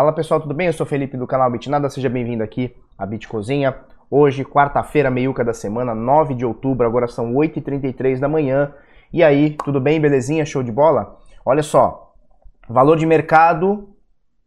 Fala pessoal, tudo bem? Eu sou Felipe do canal Bitnada, seja bem-vindo aqui à Bitcozinha. Hoje, quarta-feira, meiuca da semana, 9 de outubro, agora são 8h33 da manhã. E aí, tudo bem? Belezinha? Show de bola? Olha só, valor de mercado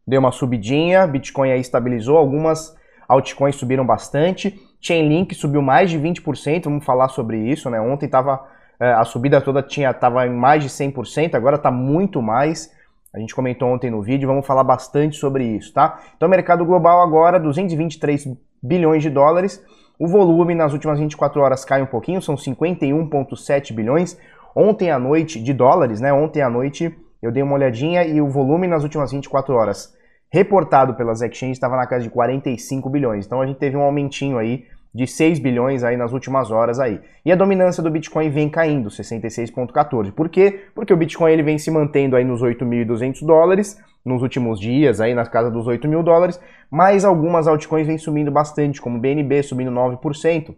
deu uma subidinha, Bitcoin aí estabilizou, algumas altcoins subiram bastante, Chainlink subiu mais de 20%, vamos falar sobre isso, né? Ontem tava, eh, a subida toda tinha, tava em mais de 100%, agora está muito mais. A gente comentou ontem no vídeo, vamos falar bastante sobre isso, tá? Então, mercado global agora, 223 bilhões de dólares. O volume nas últimas 24 horas cai um pouquinho, são 51,7 bilhões. Ontem à noite, de dólares, né? Ontem à noite eu dei uma olhadinha e o volume nas últimas 24 horas reportado pelas exchanges estava na casa de 45 bilhões. Então a gente teve um aumentinho aí de 6 bilhões aí nas últimas horas aí. E a dominância do Bitcoin vem caindo, 66.14. Por quê? Porque o Bitcoin ele vem se mantendo aí nos 8.200 dólares nos últimos dias, aí na casa dos 8 mil dólares, mas algumas altcoins vêm subindo bastante, como BNB subindo 9%.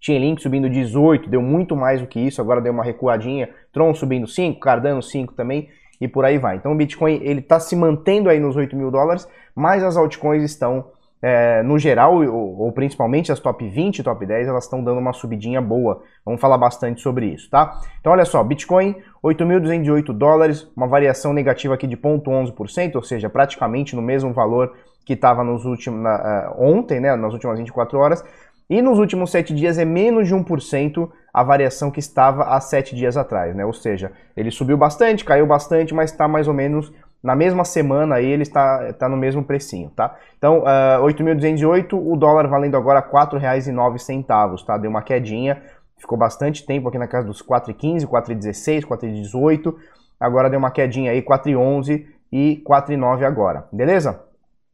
Chainlink subindo 18, deu muito mais do que isso, agora deu uma recuadinha. Tron subindo 5, Cardano 5 também e por aí vai. Então o Bitcoin ele está se mantendo aí nos 8 mil dólares, mas as altcoins estão é, no geral, ou, ou, principalmente as top 20, top 10, elas estão dando uma subidinha boa. Vamos falar bastante sobre isso, tá? Então, olha só, Bitcoin, 8.208 dólares, uma variação negativa aqui de 0,11%, ou seja, praticamente no mesmo valor que estava nos últimos, uh, ontem, né, nas últimas 24 horas. E nos últimos 7 dias é menos de 1% a variação que estava há 7 dias atrás, né? Ou seja, ele subiu bastante, caiu bastante, mas está mais ou menos na mesma semana aí ele está, está no mesmo precinho, tá? Então, uh, ah, 8.208, o dólar valendo agora R$ 4,09, tá? Deu uma quedinha, ficou bastante tempo aqui na casa dos 4,15, 4,16, 4,18, agora deu uma quedinha aí, 4,11 e 4,9 agora, beleza?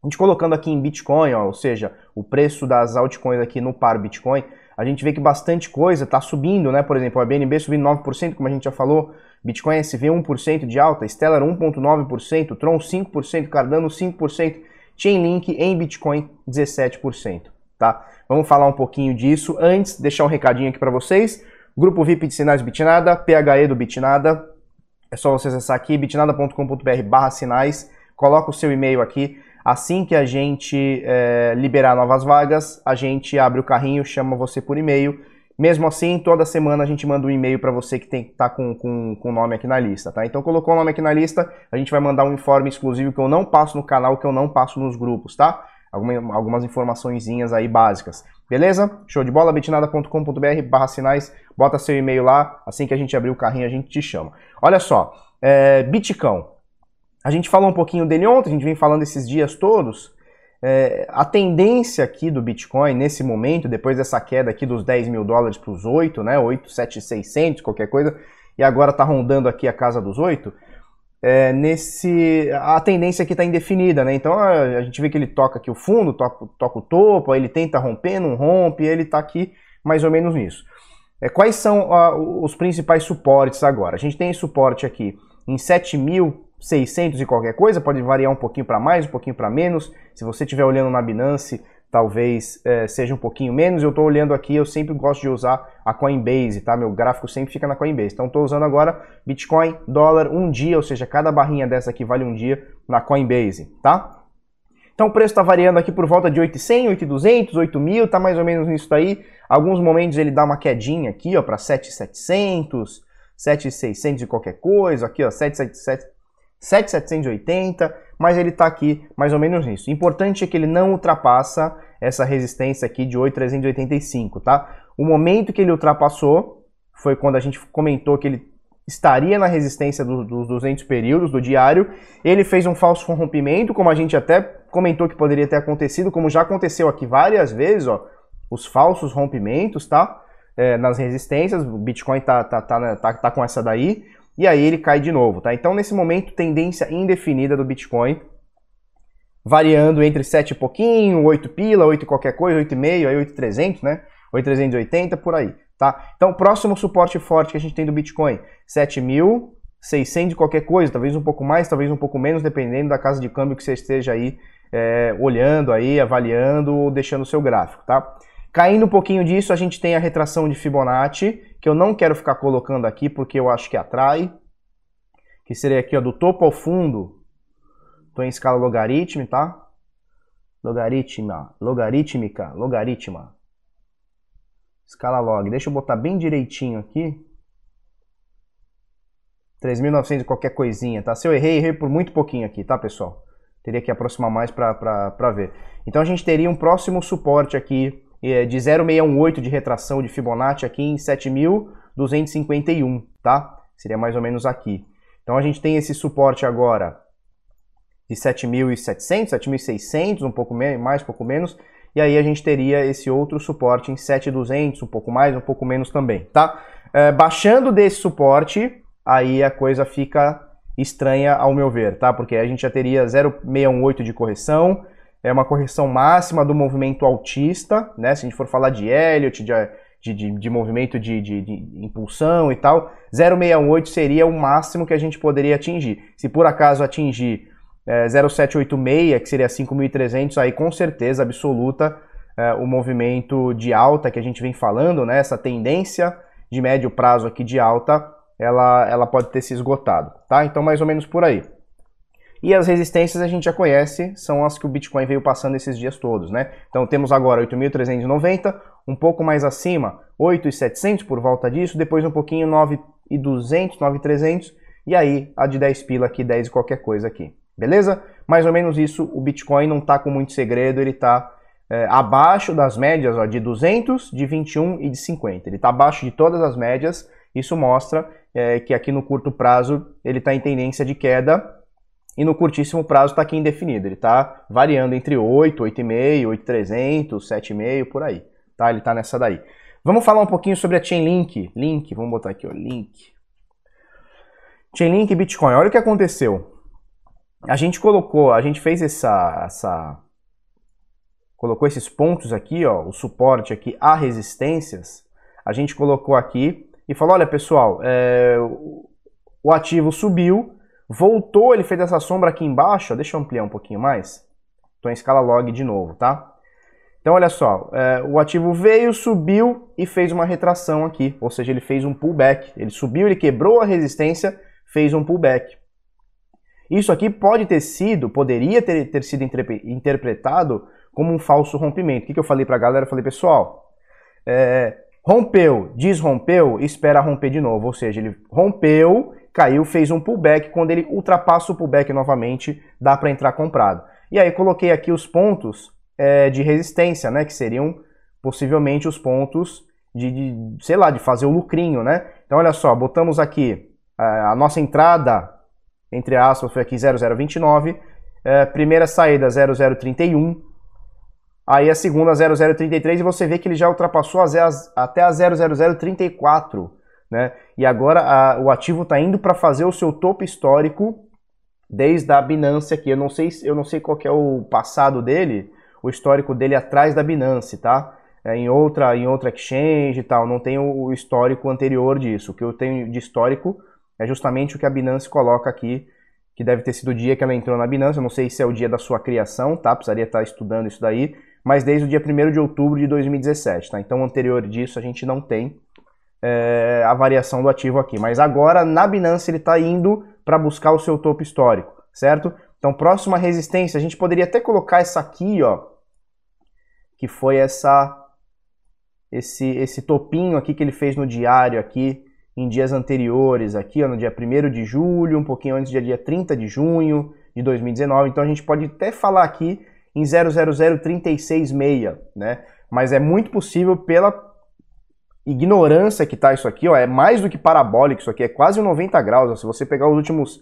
A gente colocando aqui em Bitcoin, ó, ou seja, o preço das altcoins aqui no par Bitcoin, a gente vê que bastante coisa está subindo, né? Por exemplo, a BNB subindo 9%, como a gente já falou, Bitcoin SV 1% de alta, Stellar 1.9%, Tron 5%, Cardano 5%, Chainlink em Bitcoin 17%, tá? Vamos falar um pouquinho disso. Antes, deixar um recadinho aqui para vocês. Grupo VIP de sinais Bitnada, PHE do Bitnada. É só você acessar aqui bitnada.com.br/sinais, coloca o seu e-mail aqui Assim que a gente é, liberar novas vagas, a gente abre o carrinho, chama você por e-mail. Mesmo assim, toda semana a gente manda um e-mail para você que tem que tá com, com, com o nome aqui na lista, tá? Então colocou o nome aqui na lista, a gente vai mandar um informe exclusivo que eu não passo no canal, que eu não passo nos grupos, tá? Alguma, algumas informaçõezinhas aí básicas. Beleza? Show de bola, bitnada.com.br barra sinais, bota seu e-mail lá, assim que a gente abrir o carrinho a gente te chama. Olha só, é, Bitcão, a gente falou um pouquinho dele ontem, a gente vem falando esses dias todos. É, a tendência aqui do Bitcoin nesse momento, depois dessa queda aqui dos 10 mil dólares para os 8, né, 8, 7, 600, qualquer coisa, e agora está rondando aqui a casa dos 8, é, nesse, a tendência aqui está indefinida, né? Então a, a, gente vê que ele toca aqui o fundo, toca, toca o topo, aí ele tenta romper, não rompe, ele está aqui mais ou menos nisso. É, quais são os principais suportes agora? A gente tem suporte aqui em 7.000 600 e qualquer coisa, pode variar um pouquinho para mais, um pouquinho para menos. Se você estiver olhando na Binance, talvez é, seja um pouquinho menos. Eu estou olhando aqui, eu sempre gosto de usar a Coinbase, tá? Meu gráfico sempre fica na Coinbase. Então estou usando agora Bitcoin, dólar, um dia, ou seja, cada barrinha dessa aqui vale um dia na Coinbase, tá? Então o preço está variando aqui por volta de 800, 8,200, 8.000, tá mais ou menos nisso daí. Alguns momentos ele dá uma quedinha aqui, ó, para 7,700, 7,600 e qualquer coisa, aqui, ó, 7,700 7,780, mas ele está aqui mais ou menos nisso. Importante é que ele não ultrapassa essa resistência aqui de 8,385, tá? O momento que ele ultrapassou foi quando a gente comentou que ele estaria na resistência do, dos 200 períodos do diário. Ele fez um falso rompimento, como a gente até comentou que poderia ter acontecido, como já aconteceu aqui várias vezes, ó, os falsos rompimentos, tá? É, nas resistências, o Bitcoin tá, tá, tá, tá, tá com essa daí e aí ele cai de novo, tá? Então, nesse momento, tendência indefinida do Bitcoin, variando entre 7 e pouquinho, 8 pila, 8 qualquer coisa, 8,5, aí 8,300, né? 8,380, por aí, tá? Então, próximo suporte forte que a gente tem do Bitcoin, 7.600 de qualquer coisa, talvez um pouco mais, talvez um pouco menos, dependendo da casa de câmbio que você esteja aí é, olhando aí, avaliando ou deixando o seu gráfico, tá? Caindo um pouquinho disso, a gente tem a retração de Fibonacci, que eu não quero ficar colocando aqui porque eu acho que atrai, que seria aqui ó, do topo ao fundo, Estou em escala logarítmica, tá? Logaritma, logarítmica, logaritma. Escala log. Deixa eu botar bem direitinho aqui. 3.900 e qualquer coisinha, tá? Se eu errei, errei por muito pouquinho aqui, tá, pessoal? Teria que aproximar mais para ver. Então a gente teria um próximo suporte aqui de 0,618 de retração de Fibonacci aqui em 7.251, tá? Seria mais ou menos aqui. Então a gente tem esse suporte agora de 7.700, 7.600, um pouco mais, um pouco menos, e aí a gente teria esse outro suporte em 7.200, um pouco mais, um pouco menos também, tá? É, baixando desse suporte, aí a coisa fica estranha ao meu ver, tá? Porque a gente já teria 0,618 de correção, é uma correção máxima do movimento altista, né? Se a gente for falar de Elliott, de, de, de, movimento de, de, de, impulsão e tal, 0,618 seria o máximo que a gente poderia atingir. Se por acaso atingir é, 0,786, que seria 5.300, aí com certeza absoluta é, o movimento de alta que a gente vem falando, né? Essa tendência de médio prazo aqui de alta ela, ela pode ter se esgotado, tá? Então, mais ou menos por aí. E as resistências a gente já conhece, são as que o Bitcoin veio passando esses dias todos, né? Então temos agora 8.390, um pouco mais acima, 8.700 por volta disso, depois um pouquinho 9.200, 9.300 e aí a de 10 pila aqui, 10 e qualquer coisa aqui, beleza? Mais ou menos isso, o Bitcoin não tá com muito segredo, ele tá é, abaixo das médias ó, de 200, de 21 e de 50. Ele está abaixo de todas as médias, isso mostra é, que aqui no curto prazo ele está em tendência de queda e no curtíssimo prazo está aqui indefinido. Ele está variando entre 8, 8,5, 8,300, 7,5, por aí. Tá? Ele está nessa daí. Vamos falar um pouquinho sobre a Chainlink. Link, vamos botar aqui, ó, link. Chainlink Bitcoin. Olha o que aconteceu. A gente colocou, a gente fez essa, essa colocou esses pontos aqui, ó, o suporte aqui a resistências. A gente colocou aqui e falou: olha pessoal, é, o ativo subiu, voltou, ele fez essa sombra aqui embaixo, ó, deixa eu ampliar um pouquinho mais. Estou em escala log de novo, tá? Então olha só, é, o ativo veio, subiu e fez uma retração aqui, ou seja, ele fez um pullback. Ele subiu, ele quebrou a resistência, fez um pullback. Isso aqui pode ter sido, poderia ter, ter sido interpretado como um falso rompimento. O que, que eu falei para a galera? Eu falei, pessoal, é, Rompeu, desrompeu, espera romper de novo. Ou seja, ele rompeu, caiu, fez um pullback. Quando ele ultrapassa o pullback novamente, dá para entrar comprado. E aí coloquei aqui os pontos é, de resistência, né? Que seriam possivelmente os pontos de, de, sei lá, de fazer o lucrinho, né? Então olha só, botamos aqui a, a nossa entrada, entre aspas, foi aqui 0029, é, primeira saída 0031, Aí a segunda 0033 e você vê que ele já ultrapassou as, até a 00034, né? E agora a, o ativo está indo para fazer o seu topo histórico desde a Binance aqui. Eu não sei, eu não sei qual é o passado dele, o histórico dele atrás da Binance, tá? É, em outra, em outra exchange e tal, não tenho o histórico anterior disso. O que eu tenho de histórico é justamente o que a Binance coloca aqui, que deve ter sido o dia que ela entrou na Binance. Eu não sei se é o dia da sua criação, tá? Precisaria estar estudando isso daí mas desde o dia 1 de outubro de 2017. Tá? Então, anterior disso, a gente não tem é, a variação do ativo aqui. Mas agora, na Binance, ele está indo para buscar o seu topo histórico, certo? Então, próxima resistência, a gente poderia até colocar essa aqui, ó, que foi essa esse esse topinho aqui que ele fez no diário aqui em dias anteriores, aqui ó, no dia 1 de julho, um pouquinho antes do dia 30 de junho de 2019. Então a gente pode até falar aqui em 000366, né? Mas é muito possível pela ignorância que tá isso aqui, ó, é mais do que parabólico isso aqui, é quase 90 graus. Ó, se você pegar os últimos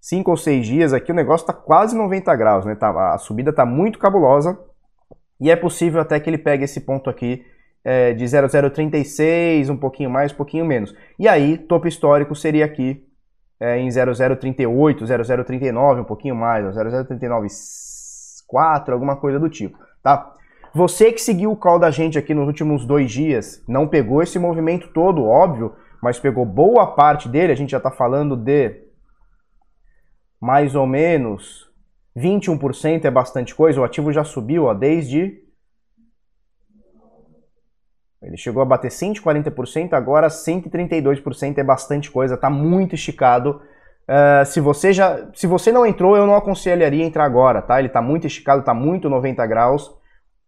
5 ou 6 dias aqui, o negócio tá quase 90 graus, né? Tá, a subida tá muito cabulosa e é possível até que ele pegue esse ponto aqui é, de 0036, um pouquinho mais, um pouquinho menos. E aí, topo histórico seria aqui é, em 0038, 0039, um pouquinho mais, 0039 4, alguma coisa do tipo, tá? Você que seguiu o call da gente aqui nos últimos dois dias, não pegou esse movimento todo, óbvio, mas pegou boa parte dele, a gente já está falando de mais ou menos 21% é bastante coisa, o ativo já subiu ó, desde... Ele chegou a bater 140%, agora 132% é bastante coisa, está muito esticado Uh, se você já, se você não entrou, eu não aconselharia entrar agora, tá? Ele está muito esticado, está muito 90 graus.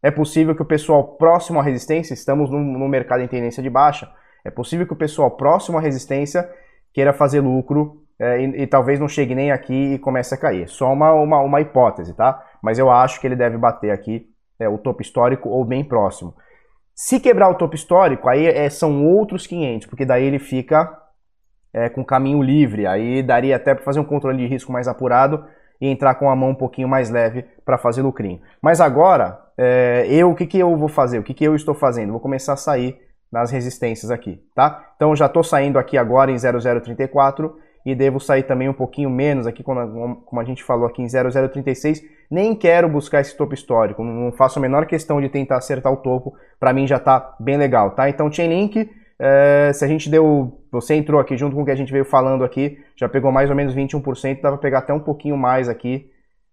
É possível que o pessoal próximo à resistência, estamos no, no mercado em tendência de baixa, é possível que o pessoal próximo à resistência queira fazer lucro é, e, e, talvez não chegue nem aqui e comece a cair. Só uma, uma, uma hipótese, tá? Mas eu acho que ele deve bater aqui é, o topo histórico ou bem próximo. Se quebrar o topo histórico, aí é, são outros 500, porque daí ele fica é, com caminho livre. Aí daria até para fazer um controle de risco mais apurado e entrar com a mão um pouquinho mais leve para fazer lucrinho. Mas agora, é, eu o que, que eu vou fazer? O que, que eu estou fazendo? Vou começar a sair nas resistências aqui, tá? Então já estou saindo aqui agora em 0034 e devo sair também um pouquinho menos aqui, como a gente falou aqui em 0036. Nem quero buscar esse topo histórico, não faço a menor questão de tentar acertar o topo, para mim já está bem legal, tá? Então Chainlink, é, se a gente deu, você entrou aqui junto com o que a gente veio falando aqui, já pegou mais ou menos 21%, dá para pegar até um pouquinho mais aqui.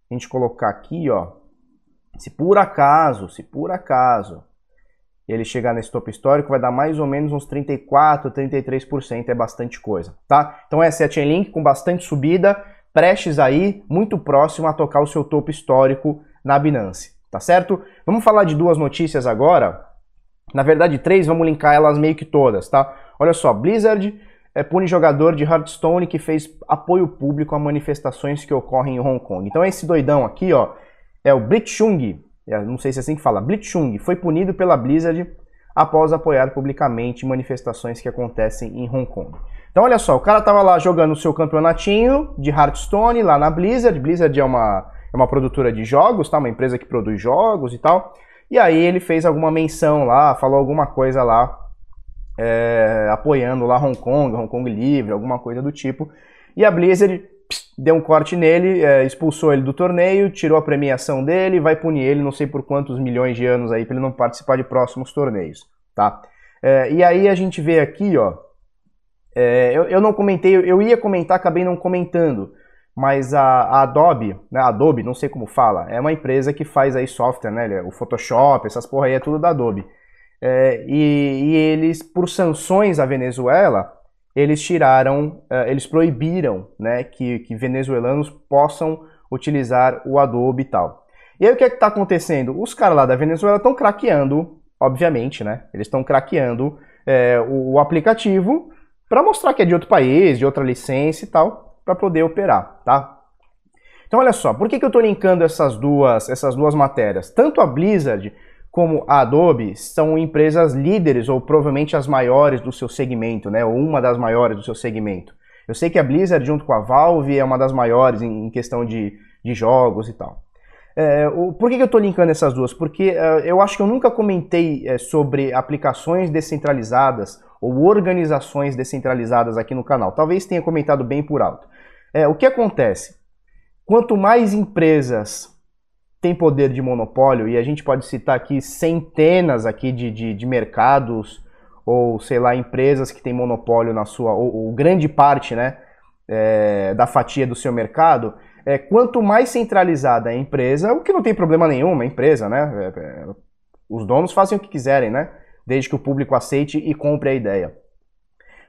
A gente colocar aqui, ó, se por acaso, se por acaso ele chegar nesse topo histórico, vai dar mais ou menos uns 34, 33%, é bastante coisa, tá? Então essa é a Chainlink com bastante subida, prestes aí, muito próximo a tocar o seu topo histórico na Binance, tá certo? Vamos falar de duas notícias agora, na verdade três, vamos linkar elas meio que todas, tá? Olha só, Blizzard é, pune jogador de Hearthstone que fez apoio público a manifestações que ocorrem em Hong Kong. Então esse doidão aqui, ó, é o Blitzchung, é, não sei se é assim que fala, Blitzchung, foi punido pela Blizzard após apoiar publicamente manifestações que acontecem em Hong Kong. Então olha só, o cara tava lá jogando o seu campeonatinho de Hearthstone lá na Blizzard. Blizzard é uma, é uma produtora de jogos, tá? Uma empresa que produz jogos e tal. E aí ele fez alguma menção lá, falou alguma coisa lá, é, apoiando lá Hong Kong, Hong Kong livre, alguma coisa do tipo. E a Blizzard deu um corte nele, é, expulsou ele do torneio, tirou a premiação dele, vai punir ele não sei por quantos milhões de anos aí para ele não participar de próximos torneios, tá? É, e aí a gente vê aqui, ó, é, eu, eu, não comentei, eu ia comentar, acabei não comentando, mas a, a, Adobe, né, Adobe, não sei como fala, é uma empresa que faz aí software, né, o Photoshop, essas porra aí é tudo da Adobe. É, e, e eles, por sanções à Venezuela, eles tiraram, uh, eles proibiram né, que, que venezuelanos possam utilizar o Adobe e tal. E aí o que é está acontecendo? Os caras lá da Venezuela estão craqueando, obviamente, né? Eles estão craqueando é, o, o, aplicativo para mostrar que é de outro país, de outra licença e tal, para poder operar, tá? Então olha só, por que, que eu estou linkando essas duas, essas duas matérias? Tanto a Blizzard como a Adobe são empresas líderes ou provavelmente as maiores do seu segmento, né? Ou uma das maiores do seu segmento. Eu sei que a Blizzard, junto com a Valve, é uma das maiores em, questão de, de jogos e tal. É, o, por que, que eu estou linkando essas duas? Porque uh, eu acho que eu nunca comentei é, sobre aplicações descentralizadas ou organizações descentralizadas aqui no canal. Talvez tenha comentado bem por alto. É, o que acontece? Quanto mais empresas tem poder de monopólio e a gente pode citar aqui centenas aqui de, de, de mercados ou sei lá empresas que têm monopólio na sua ou, ou grande parte né é, da fatia do seu mercado é, quanto mais centralizada a empresa o que não tem problema nenhum a empresa né é, é, os donos fazem o que quiserem né desde que o público aceite e compre a ideia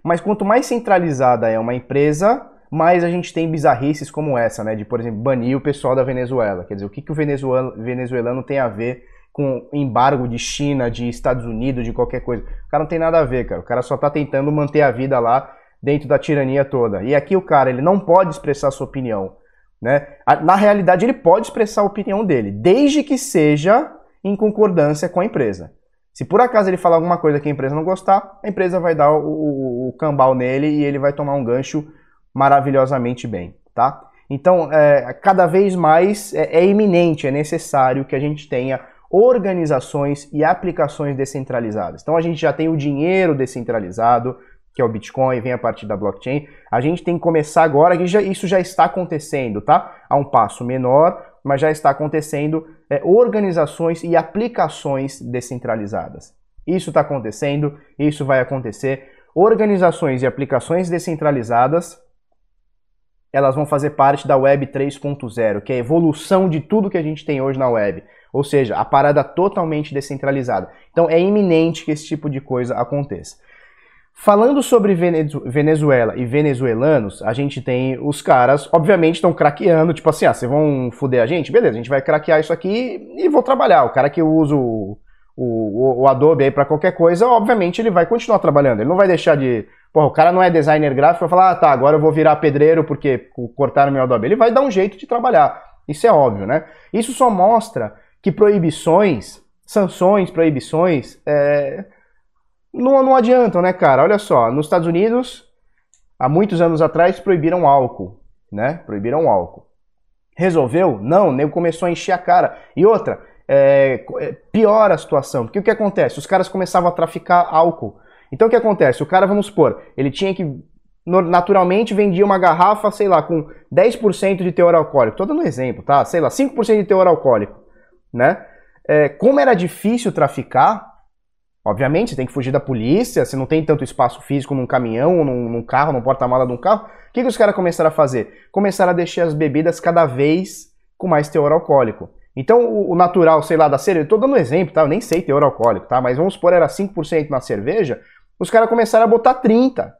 mas quanto mais centralizada é uma empresa mas a gente tem bizarrices como essa, né? De, por exemplo, banir o pessoal da Venezuela. Quer dizer, o que, que o venezuelano tem a ver com embargo de China, de Estados Unidos, de qualquer coisa? O cara não tem nada a ver, cara. O cara só tá tentando manter a vida lá dentro da tirania toda. E aqui o cara, ele não pode expressar sua opinião, né? Na realidade, ele pode expressar a opinião dele, desde que seja em concordância com a empresa. Se por acaso ele falar alguma coisa que a empresa não gostar, a empresa vai dar o, o, o cambal nele e ele vai tomar um gancho maravilhosamente bem, tá? Então, é, cada vez mais é, é iminente, é necessário que a gente tenha organizações e aplicações descentralizadas. Então, a gente já tem o dinheiro descentralizado, que é o Bitcoin, vem a partir da blockchain. A gente tem que começar agora, que já, isso já está acontecendo, tá? A um passo menor, mas já está acontecendo é, organizações e aplicações descentralizadas. Isso está acontecendo, isso vai acontecer. Organizações e aplicações descentralizadas elas vão fazer parte da Web 3.0, que é a evolução de tudo que a gente tem hoje na web. Ou seja, a parada totalmente descentralizada. Então é iminente que esse tipo de coisa aconteça. Falando sobre Venezuela e venezuelanos, a gente tem os caras, obviamente, estão craqueando, tipo assim, ah, vocês vão foder a gente? Beleza, a gente vai craquear isso aqui e vou trabalhar. O cara que usa o, o, o Adobe aí para qualquer coisa, obviamente ele vai continuar trabalhando. Ele não vai deixar de. Porra, o cara não é designer gráfico, vai falar, ah, tá, agora eu vou virar pedreiro porque cortaram meu Adobe. Ele vai dar um jeito de trabalhar. Isso é óbvio, né? Isso só mostra que proibições, sanções, proibições, é, não, não adiantam, né, cara? Olha só, nos Estados Unidos, há muitos anos atrás, proibiram álcool, né? Proibiram álcool. Resolveu? Não, o nego começou a encher a cara. E outra, é, é, piora a situação, porque o que acontece? Os caras começavam a traficar álcool. Então o que acontece? O cara, vamos supor, ele tinha que naturalmente vendia uma garrafa, sei lá, com 10% de teor alcoólico. Tô dando um exemplo, tá? Sei lá, 5% de teor alcoólico, né? É, como era difícil traficar, obviamente, você tem que fugir da polícia, você não tem tanto espaço físico num caminhão, num, num carro, num porta-mala de um carro. O que, que os caras começaram a fazer? Começaram a deixar as bebidas cada vez com mais teor alcoólico. Então, o, o natural, sei lá, da cerveja, tô dando um exemplo, tá? Eu nem sei teor alcoólico, tá? Mas vamos supor, era 5% na cerveja, os caras começaram a botar 30%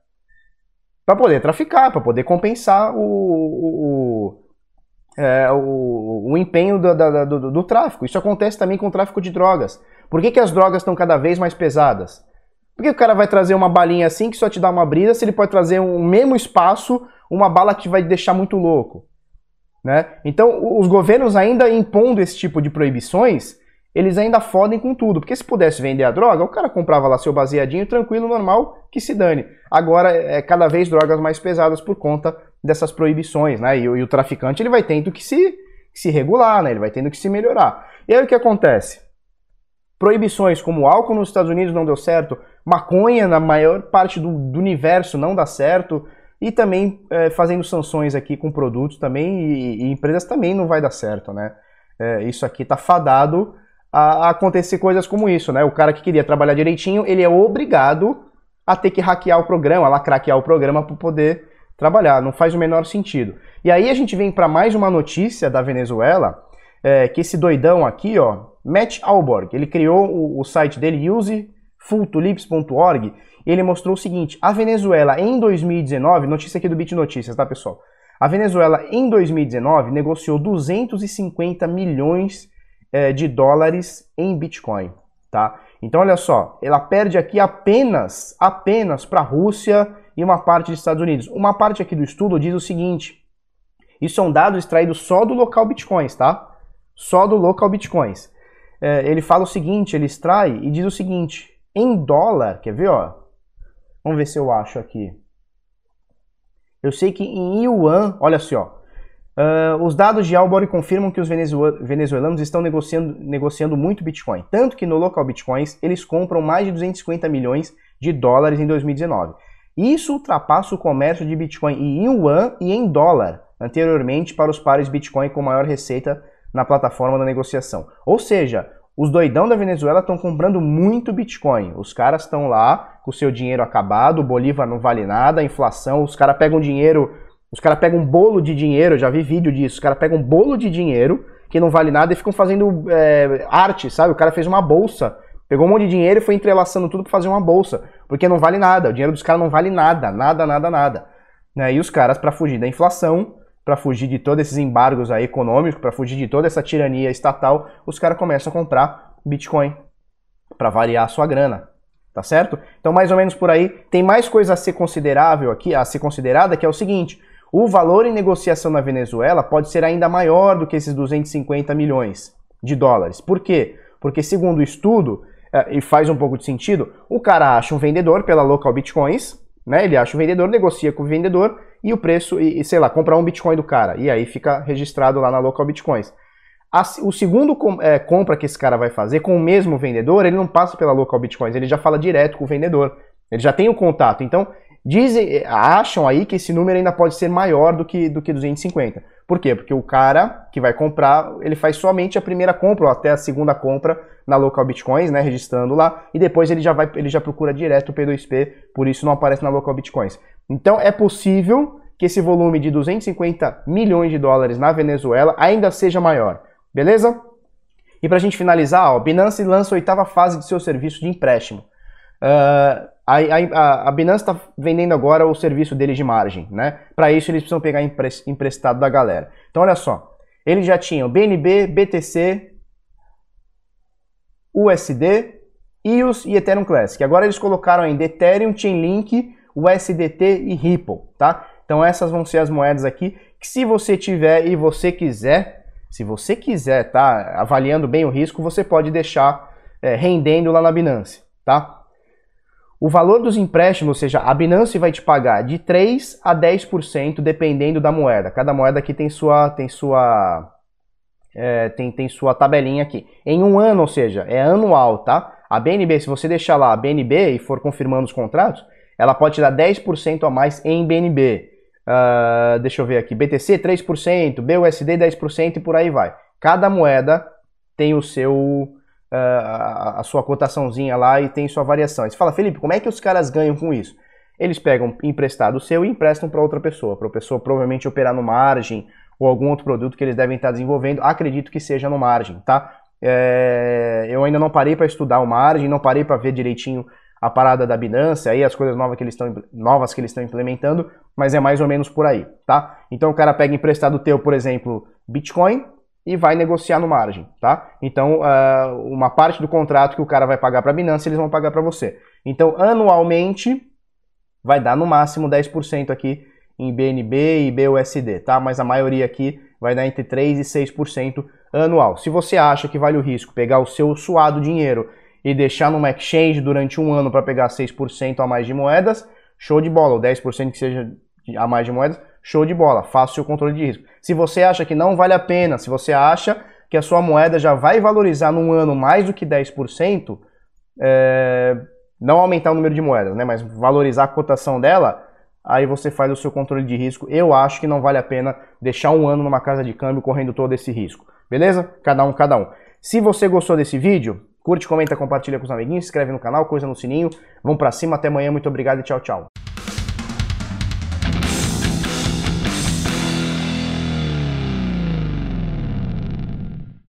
para poder traficar, para poder compensar o, o, é, o, o empenho do, do, do, do, tráfico. Isso acontece também com o tráfico de drogas. Por que, que as drogas estão cada vez mais pesadas? Por que o cara vai trazer uma balinha assim que só te dá uma brisa se ele pode trazer um mesmo espaço uma bala que te vai deixar muito louco? Né? Então, os governos ainda impondo esse tipo de proibições, eles ainda fodem com tudo. Porque se pudesse vender a droga, o cara comprava lá seu baseadinho tranquilo, normal, que se dane. Agora é cada vez drogas mais pesadas por conta dessas proibições, né? E, e o traficante ele vai tendo que se, que se regular, né? Ele vai tendo que se melhorar. E aí o que acontece? Proibições como álcool nos Estados Unidos não deu certo, maconha na maior parte do, do universo não dá certo, e também é, fazendo sanções aqui com produtos também, e, e, empresas também não vai dar certo, né? É, isso aqui tá fadado a, acontecer coisas como isso, né? O cara que queria trabalhar direitinho, ele é obrigado a ter que hackear o programa, lá craquear o programa para poder trabalhar. Não faz o menor sentido. E aí a gente vem para mais uma notícia da Venezuela, é, que esse doidão aqui, ó, Matt Alborg, ele criou o, o site dele, usefulltulips.org, e ele mostrou o seguinte, a Venezuela em 2019, notícia aqui do Bit Notícias, tá pessoal? A Venezuela em 2019 negociou 250 milhões é, de dólares em Bitcoin, tá? Então olha só, ela perde aqui apenas, apenas para a Rússia e uma parte dos Estados Unidos. Uma parte aqui do estudo diz o seguinte: isso é um dado extraído só do local Bitcoins, tá? Só do local Bitcoins. É, ele fala o seguinte, ele extrai e diz o seguinte: em dólar, quer ver, ó? Vamos ver se eu acho aqui. Eu sei que em yuan, olha só, Uh, os dados de Albor confirmam que os venezuelanos estão negociando, negociando muito Bitcoin, tanto que no local Bitcoins eles compram mais de 250 milhões de dólares em 2019. Isso ultrapassa o comércio de Bitcoin em yuan e em dólar anteriormente para os pares Bitcoin com maior receita na plataforma da negociação. Ou seja, os doidão da Venezuela estão comprando muito Bitcoin. Os caras estão lá com o seu dinheiro acabado, o Bolívar não vale nada, a inflação, os caras pegam dinheiro os caras pegam um bolo de dinheiro, já vi vídeo disso, os caras pegam um bolo de dinheiro que não vale nada e ficam fazendo é, arte, sabe? O cara fez uma bolsa, pegou um monte de dinheiro e foi entrelaçando tudo para fazer uma bolsa, porque não vale nada, o dinheiro dos caras não vale nada, nada, nada, nada. Né? E os caras, para fugir da inflação, para fugir de todos esses embargos aí econômicos, para fugir de toda essa tirania estatal, os caras começam a comprar Bitcoin para variar a sua grana, tá certo? Então mais ou menos por aí tem mais coisa a ser considerável aqui, a ser considerada, que é o seguinte: o valor em negociação na Venezuela pode ser ainda maior do que esses 250 milhões de dólares. Por quê? Porque, segundo o estudo, é, e faz um pouco de sentido, o cara acha um vendedor pela local bitcoins, né? Ele acha o vendedor, negocia com o vendedor e o preço, e, sei lá, compra um bitcoin do cara. E aí fica registrado lá na local bitcoins. o segundo é, compra que esse cara vai fazer com o mesmo vendedor, ele não passa pela local bitcoins, ele já fala direto com o vendedor. Ele já tem o contato. Então, Dizem, acham aí que esse número ainda pode ser maior do que, do que 250. Por quê? Porque o cara que vai comprar, ele faz somente a primeira compra ou até a segunda compra na local bitcoins, né, registrando lá, e depois ele já vai, ele já procura direto o P2P, por isso não aparece na local bitcoins. Então é possível que esse volume de 250 milhões de dólares na Venezuela ainda seja maior. Beleza? E para a gente finalizar, ó, Binance lança a oitava fase de seu serviço de empréstimo. Uh, A, a, a Binance está vendendo agora o serviço deles de margem, né? Para isso eles precisam pegar emprestado da galera. Então olha só, eles já tinham BNB, BTC, USD, EOS e Ethereum Classic. Agora eles colocaram ainda Ethereum, Chainlink, USDT e Ripple, tá? Então essas vão ser as moedas aqui que se você tiver e você quiser, se você quiser, tá? Avaliando bem o risco, você pode deixar é, rendendo lá na Binance, tá? O valor dos empréstimos, ou seja, a Binance vai te pagar de 3 a 10% dependendo da moeda. Cada moeda aqui tem sua tem sua é, tem, tem sua tabelinha aqui. Em um ano, ou seja, é anual, tá? A BNB, se você deixar lá a BNB e for confirmando os contratos, ela pode te dar 10% a mais em BNB. Uh, ah, deixa eu ver aqui, BTC 3%, BUSD 10% e por aí vai. Cada moeda tem o seu a, a sua cotaçãozinha lá e tem sua variação. Aí você fala, Felipe, como é que os caras ganham com isso? Eles pegam emprestado seu e emprestam para outra pessoa, para a pessoa provavelmente operar no margem ou algum outro produto que eles devem estar desenvolvendo. Acredito que seja no margem, tá? É, eu ainda não parei para estudar o margem, não parei para ver direitinho a parada da Binance, aí as coisas novas que eles estão novas que eles estão implementando, mas é mais ou menos por aí, tá? Então o cara pega emprestado teu, por exemplo, Bitcoin, e vai negociar no margem, tá? Então, uh, uma parte do contrato que o cara vai pagar para a Binance, eles vão pagar para você. Então, anualmente, vai dar no máximo 10% aqui em BNB e BUSD, tá? Mas a maioria aqui vai dar entre 3% e 6% anual. Se você acha que vale o risco pegar o seu suado dinheiro e deixar numa exchange durante um ano para pegar 6% a mais de moedas, show de bola, ou 10% que seja a mais de moedas, show de bola, faça o seu controle de risco. Se você acha que não vale a pena, se você acha que a sua moeda já vai valorizar num ano mais do que 10%, é, não aumentar o número de moedas, né, mas valorizar a cotação dela, aí você faz o seu controle de risco. Eu acho que não vale a pena deixar um ano numa casa de câmbio correndo todo esse risco. Beleza? Cada um, cada um. Se você gostou desse vídeo, curte, comenta, compartilha com os amiguinhos, se inscreve no canal, coisa no sininho. Vamos para cima, até amanhã, muito obrigado e tchau, tchau.